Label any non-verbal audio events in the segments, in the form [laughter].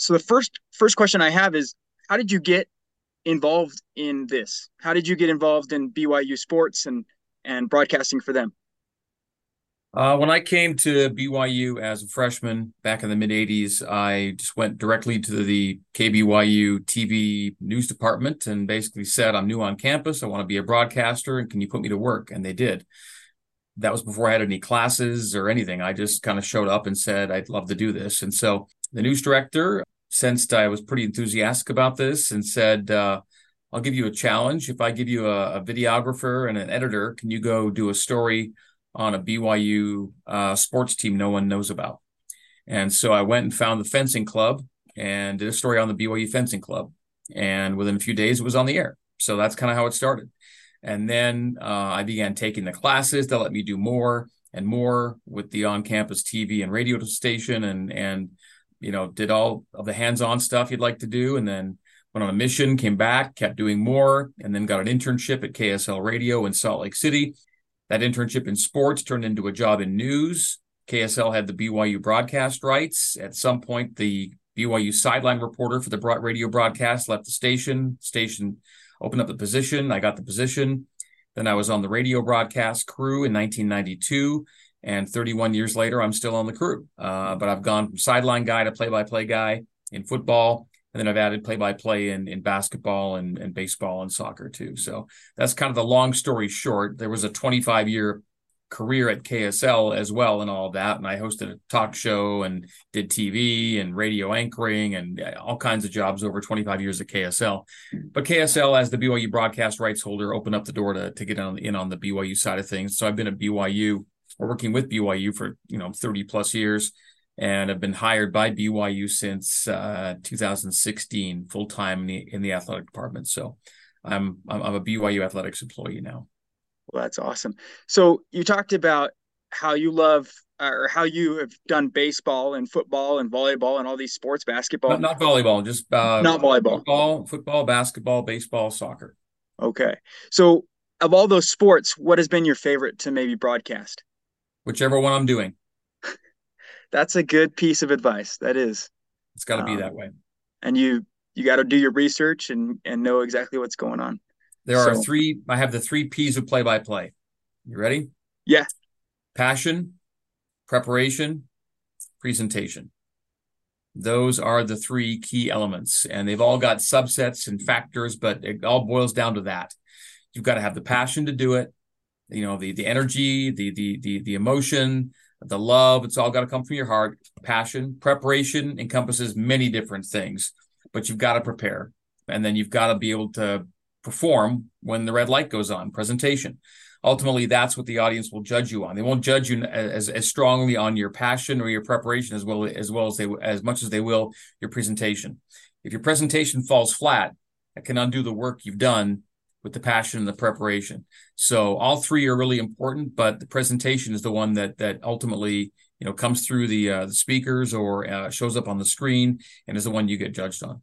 So the first first question I have is, how did you get involved in this? How did you get involved in BYU sports and and broadcasting for them? Uh, when I came to BYU as a freshman back in the mid 80s, I just went directly to the KBYU TV news department and basically said, I'm new on campus. I want to be a broadcaster. And can you put me to work? And they did. That was before I had any classes or anything. I just kind of showed up and said, I'd love to do this. And so the news director sensed I was pretty enthusiastic about this and said, uh, I'll give you a challenge. If I give you a, a videographer and an editor, can you go do a story? on a BYU uh, sports team no one knows about. And so I went and found the fencing club and did a story on the BYU fencing club. And within a few days, it was on the air. So that's kind of how it started. And then uh, I began taking the classes that let me do more and more with the on-campus TV and radio station, and and you know did all of the hands-on stuff you'd like to do, and then went on a mission, came back, kept doing more, and then got an internship at KSL Radio in Salt Lake City, that internship in sports turned into a job in news. KSL had the BYU broadcast rights. At some point, the BYU sideline reporter for the radio broadcast left the station. Station opened up the position. I got the position. Then I was on the radio broadcast crew in 1992. And 31 years later, I'm still on the crew. Uh, but I've gone from sideline guy to play by play guy in football. And then I've added play by play in, in basketball and, and baseball and soccer too. So that's kind of the long story short. There was a 25 year career at KSL as well and all that. And I hosted a talk show and did TV and radio anchoring and all kinds of jobs over 25 years at KSL. But KSL, as the BYU broadcast rights holder, opened up the door to, to get on, in on the BYU side of things. So I've been at BYU or working with BYU for, you know, 30 plus years and have been hired by BYU since uh, 2016, full time in the, in the athletic department. So I'm I'm a BYU athletics employee now. Well, that's awesome. So you talked about how you love or how you have done baseball and football and volleyball and all these sports, basketball. Not, not volleyball, just uh, not volleyball. Football, football, basketball, baseball, soccer. Okay. So of all those sports, what has been your favorite to maybe broadcast? Whichever one I'm doing [laughs] that's a good piece of advice. That is. It's got to be um, that way. And you you got to do your research and and know exactly what's going on. There so, are three. I have the three P's of play by play. You ready? Yeah. Passion, preparation, presentation. Those are the three key elements, and they've all got subsets and factors, but it all boils down to that. You've got to have the passion to do it. You know, the the energy, the the the the emotion, the love, it's all got to come from your heart. Passion, preparation encompasses many different things, but you've got to prepare. And then you've got to be able to perform when the red light goes on, presentation. Ultimately, that's what the audience will judge you on. They won't judge you as, as strongly on your passion or your preparation as well as well as they as much as they will your presentation. If your presentation falls flat, it can undo the work you've done with the passion and the preparation. So all three are really important, but the presentation is the one that that ultimately you know comes through the uh, the speakers or uh, shows up on the screen and is the one you get judged on.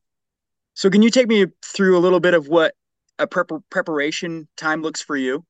So can you take me through a little bit of what a prep- preparation time looks for you?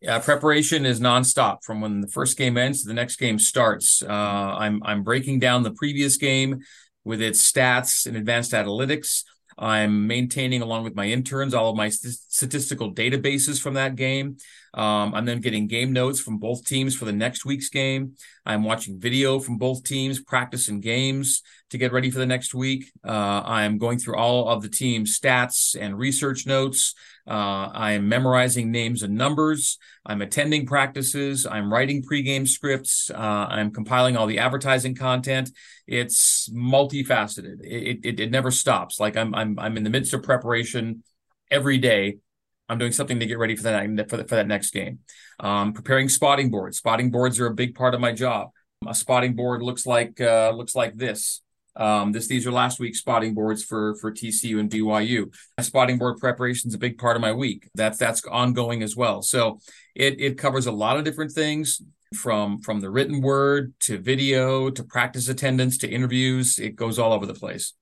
Yeah, preparation is nonstop from when the first game ends to the next game starts. Uh, I'm I'm breaking down the previous game with its stats and advanced analytics. I'm maintaining, along with my interns, all of my st- statistical databases from that game. Um, I'm then getting game notes from both teams for the next week's game. I'm watching video from both teams, practicing games to get ready for the next week. Uh, I'm going through all of the team's stats and research notes. Uh, I'm memorizing names and numbers. I'm attending practices. I'm writing pregame scripts. Uh, I'm compiling all the advertising content. It's multifaceted. It, it, it never stops. Like I'm, I'm, I'm in the midst of preparation every day I'm doing something to get ready for that for, the, for that next game. Um, preparing spotting boards. Spotting boards are a big part of my job. A spotting board looks like uh, looks like this. Um, this these are last week's spotting boards for for TCU and BYU. Spotting board preparation is a big part of my week. That's that's ongoing as well. So it it covers a lot of different things from from the written word to video to practice attendance to interviews. It goes all over the place.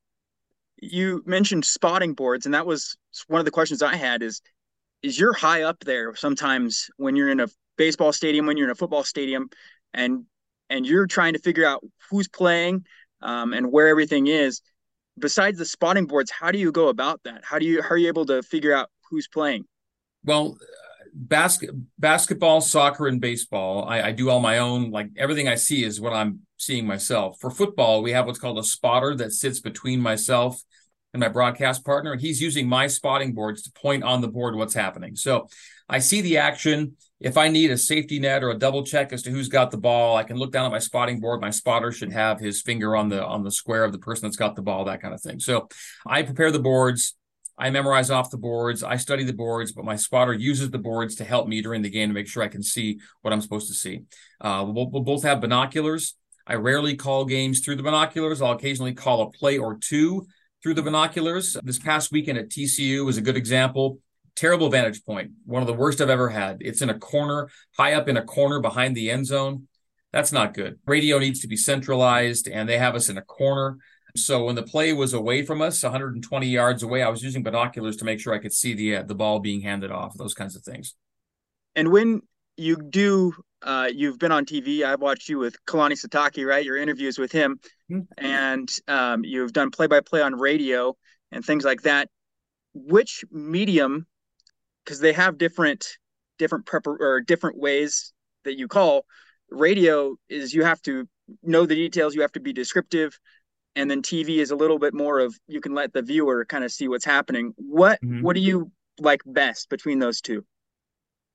You mentioned spotting boards, and that was one of the questions I had. Is is you're high up there sometimes when you're in a baseball stadium, when you're in a football stadium, and and you're trying to figure out who's playing um, and where everything is. besides the spotting boards, how do you go about that? How do you how are you able to figure out who's playing? Well, basket basketball, soccer, and baseball. I, I, do all my own. Like everything I see is what I'm seeing myself. For football, we have what's called a spotter that sits between myself and my broadcast partner, and he's using my spotting boards to point on the board what's happening. So I see the action. If I need a safety net or a double check as to who's got the ball, I can look down at my spotting board. My spotter should have his finger on the on the square of the person that's got the ball, that kind of thing. So I prepare the boards. I memorize off the boards. I study the boards, but my spotter uses the boards to help me during the game to make sure I can see what I'm supposed to see. Uh, we'll, we'll both have binoculars. I rarely call games through the binoculars. I'll occasionally call a play or two through the binoculars. This past weekend at TCU was a good example. Terrible vantage point, one of the worst I've ever had. It's in a corner, high up in a corner behind the end zone. That's not good. Radio needs to be centralized, and they have us in a corner. So when the play was away from us, 120 yards away, I was using binoculars to make sure I could see the uh, the ball being handed off, those kinds of things. And when you do, uh, you've been on TV. I've watched you with Kalani Sitake, right? Your interviews with him, mm-hmm. and um, you've done play by play on radio and things like that. Which medium? Because they have different different prep or different ways that you call. Radio is you have to know the details. You have to be descriptive and then TV is a little bit more of you can let the viewer kind of see what's happening. What mm-hmm. what do you like best between those two?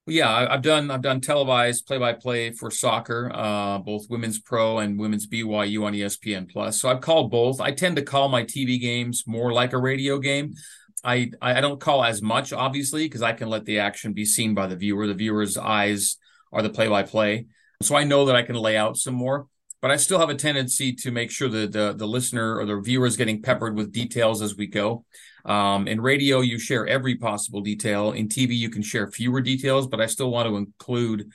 Yeah, I've done I've done televised play by play for soccer, uh, both women's pro and women's BYU on ESPN Plus. So I've called both. I tend to call my TV games more like a radio game. I I don't call as much, obviously, because I can let the action be seen by the viewer. The viewer's eyes are the play by play, so I know that I can lay out some more but I still have a tendency to make sure that the, the listener or the viewer is getting peppered with details as we go. Um, in radio, you share every possible detail. In TV, you can share fewer details, but I still want to include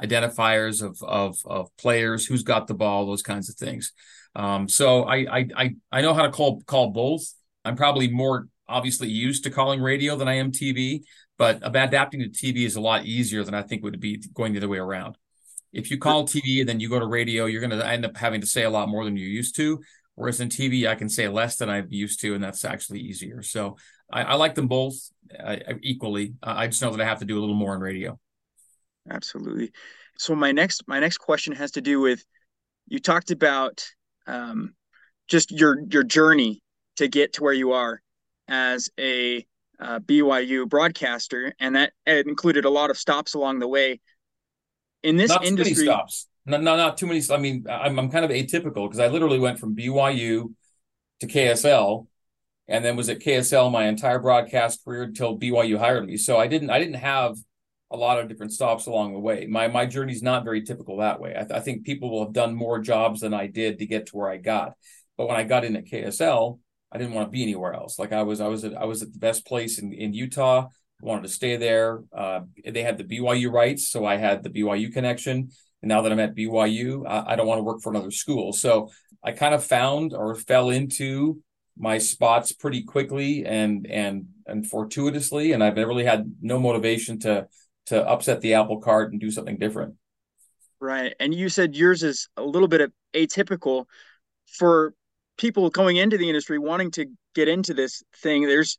identifiers of of, of players, who's got the ball, those kinds of things. Um, so I, I I know how to call call both. I'm probably more obviously used to calling radio than I am TV, but adapting to TV is a lot easier than I think would be going the other way around. If you call TV and then you go to radio, you're going to end up having to say a lot more than you're used to. Whereas in TV, I can say less than I'm used to, and that's actually easier. So I, I like them both uh, equally. Uh, I just know that I have to do a little more in radio. Absolutely. So my next my next question has to do with you talked about um, just your your journey to get to where you are as a uh, BYU broadcaster, and that included a lot of stops along the way in this not industry too many stops. No, no not too many i mean i'm, I'm kind of atypical because i literally went from byu to ksl and then was at ksl my entire broadcast career until byu hired me. So i didn't i didn't have a lot of different stops along the way. My my journey's not very typical that way. I, th- I think people will have done more jobs than i did to get to where i got. But when i got in at ksl I didn't want to be anywhere else. Like I was, I was at, I was at the best place in, in Utah wanted to stay there. Uh, they had the BYU rights, so I had the BYU connection. And now that I'm at BYU, I, I don't want to work for another school. So I kind of found or fell into my spots pretty quickly and and and fortuitously, and I've never really had no motivation to to upset the apple cart and do something different. Right, and you said yours is a little bit of atypical for people going into the industry wanting to get into this thing. There's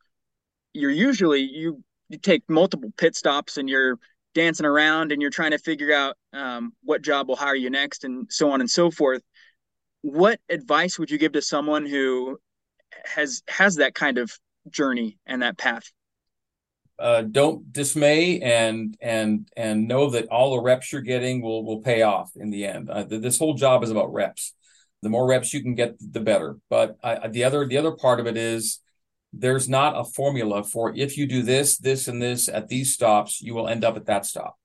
you're usually you you take multiple pit stops and you're dancing around and you're trying to figure out um, what job will hire you next and so on and so forth. What advice would you give to someone who has has that kind of journey and that path? Uh, don't dismay and and and know that all the reps you're getting will will pay off in the end. Uh, this whole job is about reps. The more reps you can get the better. But the other the other part of it is there's not a formula for if you do this, this, and this at these stops, you will end up at that stop.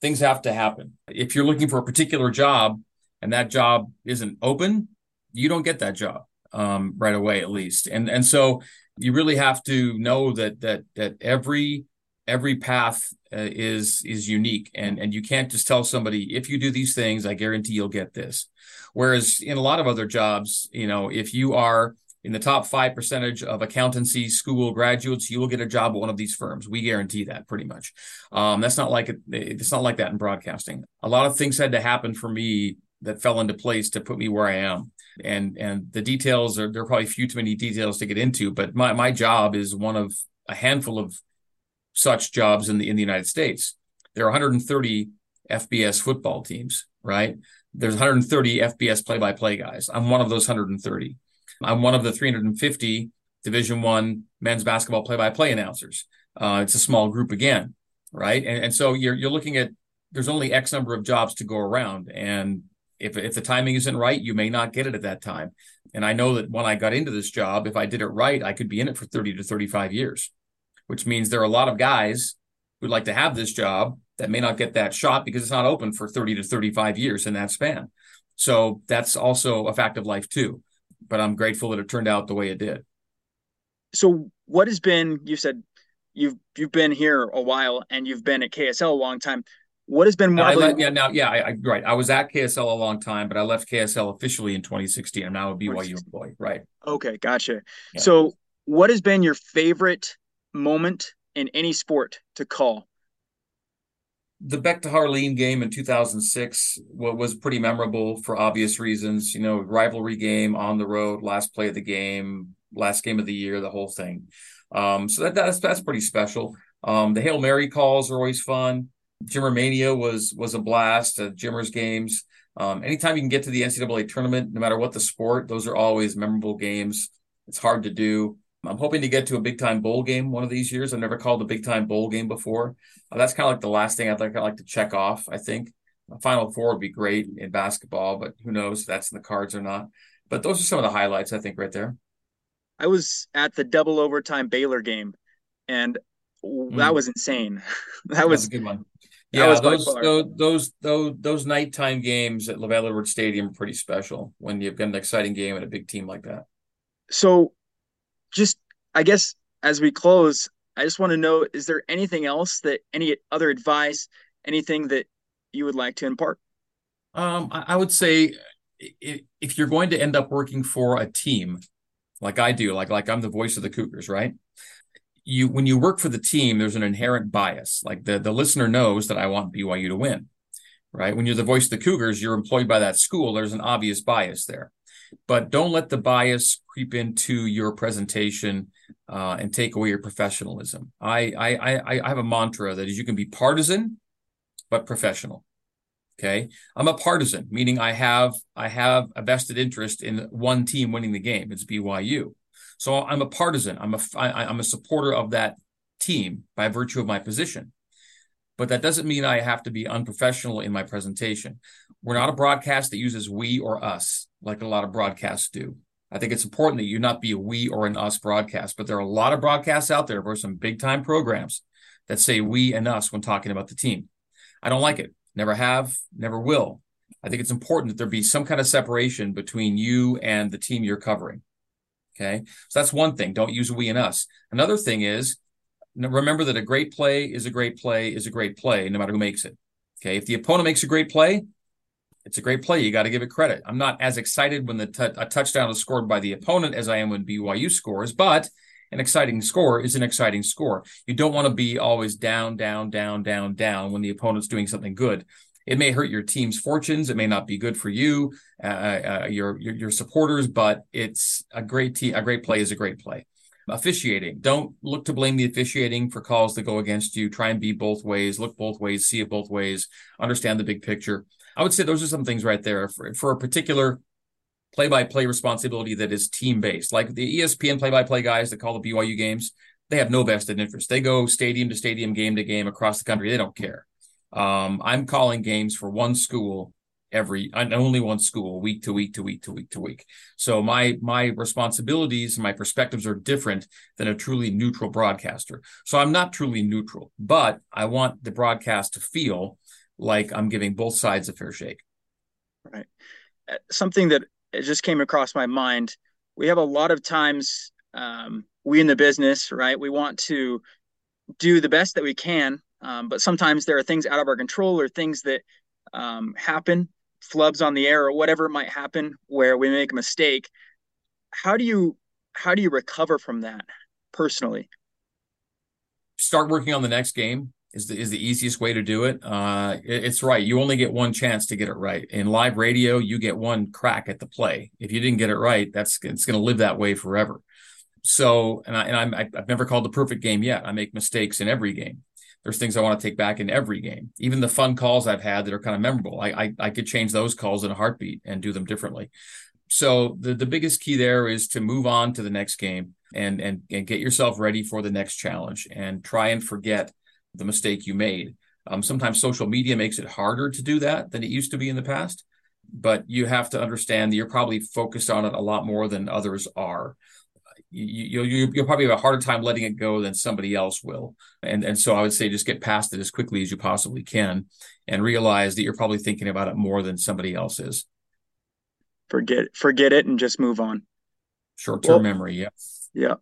Things have to happen. If you're looking for a particular job and that job isn't open, you don't get that job um, right away, at least. And and so you really have to know that that that every every path uh, is is unique and and you can't just tell somebody if you do these things i guarantee you'll get this whereas in a lot of other jobs you know if you are in the top five percentage of accountancy school graduates, you will get a job at one of these firms. We guarantee that pretty much. Um, that's not like it, it's not like that in broadcasting. A lot of things had to happen for me that fell into place to put me where I am. and and the details are there are probably few too many details to get into. But my my job is one of a handful of such jobs in the in the United States. There are 130 FBS football teams, right? There's 130 FBS play-by-play guys. I'm one of those 130. I'm one of the 350 Division One men's basketball play-by-play announcers. Uh, it's a small group again, right? And, and so you're you're looking at there's only X number of jobs to go around, and if if the timing isn't right, you may not get it at that time. And I know that when I got into this job, if I did it right, I could be in it for 30 to 35 years, which means there are a lot of guys who'd like to have this job that may not get that shot because it's not open for 30 to 35 years in that span. So that's also a fact of life too. But I'm grateful that it turned out the way it did. So what has been you said you've you've been here a while and you've been at KSL a long time. What has been more? yeah, now, yeah, I, I, right. I was at KSL a long time, but I left KSL officially in 2016. I'm now a BYU employee. Right. Okay, gotcha. Yeah. So, what has been your favorite moment in any sport to call? The Beck to Harline game in 2006 was pretty memorable for obvious reasons. You know, rivalry game on the road, last play of the game, last game of the year, the whole thing. Um, so that, that's that's pretty special. Um, the Hail Mary calls are always fun. Jimmer Mania was was a blast. Uh, Jimmer's games. Um, anytime you can get to the NCAA tournament, no matter what the sport, those are always memorable games. It's hard to do. I'm hoping to get to a big time bowl game one of these years. I've never called a big time bowl game before. Uh, that's kind of like the last thing I'd like, I'd like to check off. I think a Final Four would be great in basketball, but who knows if that's in the cards or not. But those are some of the highlights I think right there. I was at the double overtime Baylor game, and mm. [laughs] that was insane. that was a good one. Yeah, those, those, those those those nighttime games at LaVell Edwards Stadium are pretty special when you've got an exciting game and a big team like that. So just I guess as we close, I just want to know is there anything else that any other advice, anything that you would like to impart? Um, I would say if you're going to end up working for a team like I do, like like I'm the voice of the Cougars, right? You when you work for the team, there's an inherent bias. Like the the listener knows that I want BYU to win, right? When you're the voice of the Cougars, you're employed by that school. There's an obvious bias there but don't let the bias creep into your presentation uh, and take away your professionalism. I, I I I have a mantra that is you can be partisan, but professional. Okay, I'm a partisan, meaning I have I have a vested interest in one team winning the game. It's BYU, so I'm a partisan. I'm a I, I'm a supporter of that team by virtue of my position but that doesn't mean I have to be unprofessional in my presentation. We're not a broadcast that uses we or us like a lot of broadcasts do. I think it's important that you not be a we or an us broadcast, but there are a lot of broadcasts out there for some big time programs that say we and us when talking about the team. I don't like it. Never have, never will. I think it's important that there be some kind of separation between you and the team you're covering. Okay. So that's one thing. Don't use we and us. Another thing is remember that a great play is a great play is a great play, no matter who makes it. Okay. If the opponent makes a great play, it's a great play. You got to give it credit. I'm not as excited when the t- a touchdown is scored by the opponent as I am when BYU scores, but an exciting score is an exciting score. You don't want to be always down, down, down, down, down when the opponent's doing something good. It may hurt your team's fortunes. It may not be good for you, uh, uh, your, your, your supporters, but it's a great team. a great play is a great play officiating. Don't look to blame the officiating for calls that go against you. Try and be both ways, look both ways, see it both ways, understand the big picture. I would say those are some things right there for, for a particular play by play responsibility that is team based. Like the ESPN play by play guys that call the BYU games, they have no vested interest. They go stadium to stadium, game to game across the country. They don't care. Um, I'm calling games for one school every and only one school week to week to week to week to week. So my my responsibilities my perspectives are different than a truly neutral broadcaster. So i'm not truly neutral but i want the broadcast to feel like i'm giving both sides a fair shake. Right. Uh, something that just came across my mind we have a lot of times um, we in the business right we want to do the best that we can um, but sometimes there are things out of our control or things that um, happen flubs on the air or whatever might happen where we make a mistake how do you how do you recover from that personally start working on the next game is the, is the easiest way to do it. Uh, it. It's right. You only get one chance to get it right. In live radio, you get one crack at the play. If you didn't get it right, that's it's going to live that way forever. So, and I and I'm, I've never called the perfect game yet. I make mistakes in every game. There's things I want to take back in every game. Even the fun calls I've had that are kind of memorable. I, I, I could change those calls in a heartbeat and do them differently. So the the biggest key there is to move on to the next game and and and get yourself ready for the next challenge and try and forget the mistake you made. Um, sometimes social media makes it harder to do that than it used to be in the past, but you have to understand that you're probably focused on it a lot more than others are. You, you, you'll probably have a harder time letting it go than somebody else will. And, and so I would say just get past it as quickly as you possibly can and realize that you're probably thinking about it more than somebody else is. Forget, forget it and just move on. Short term well, memory. Yeah. Yeah.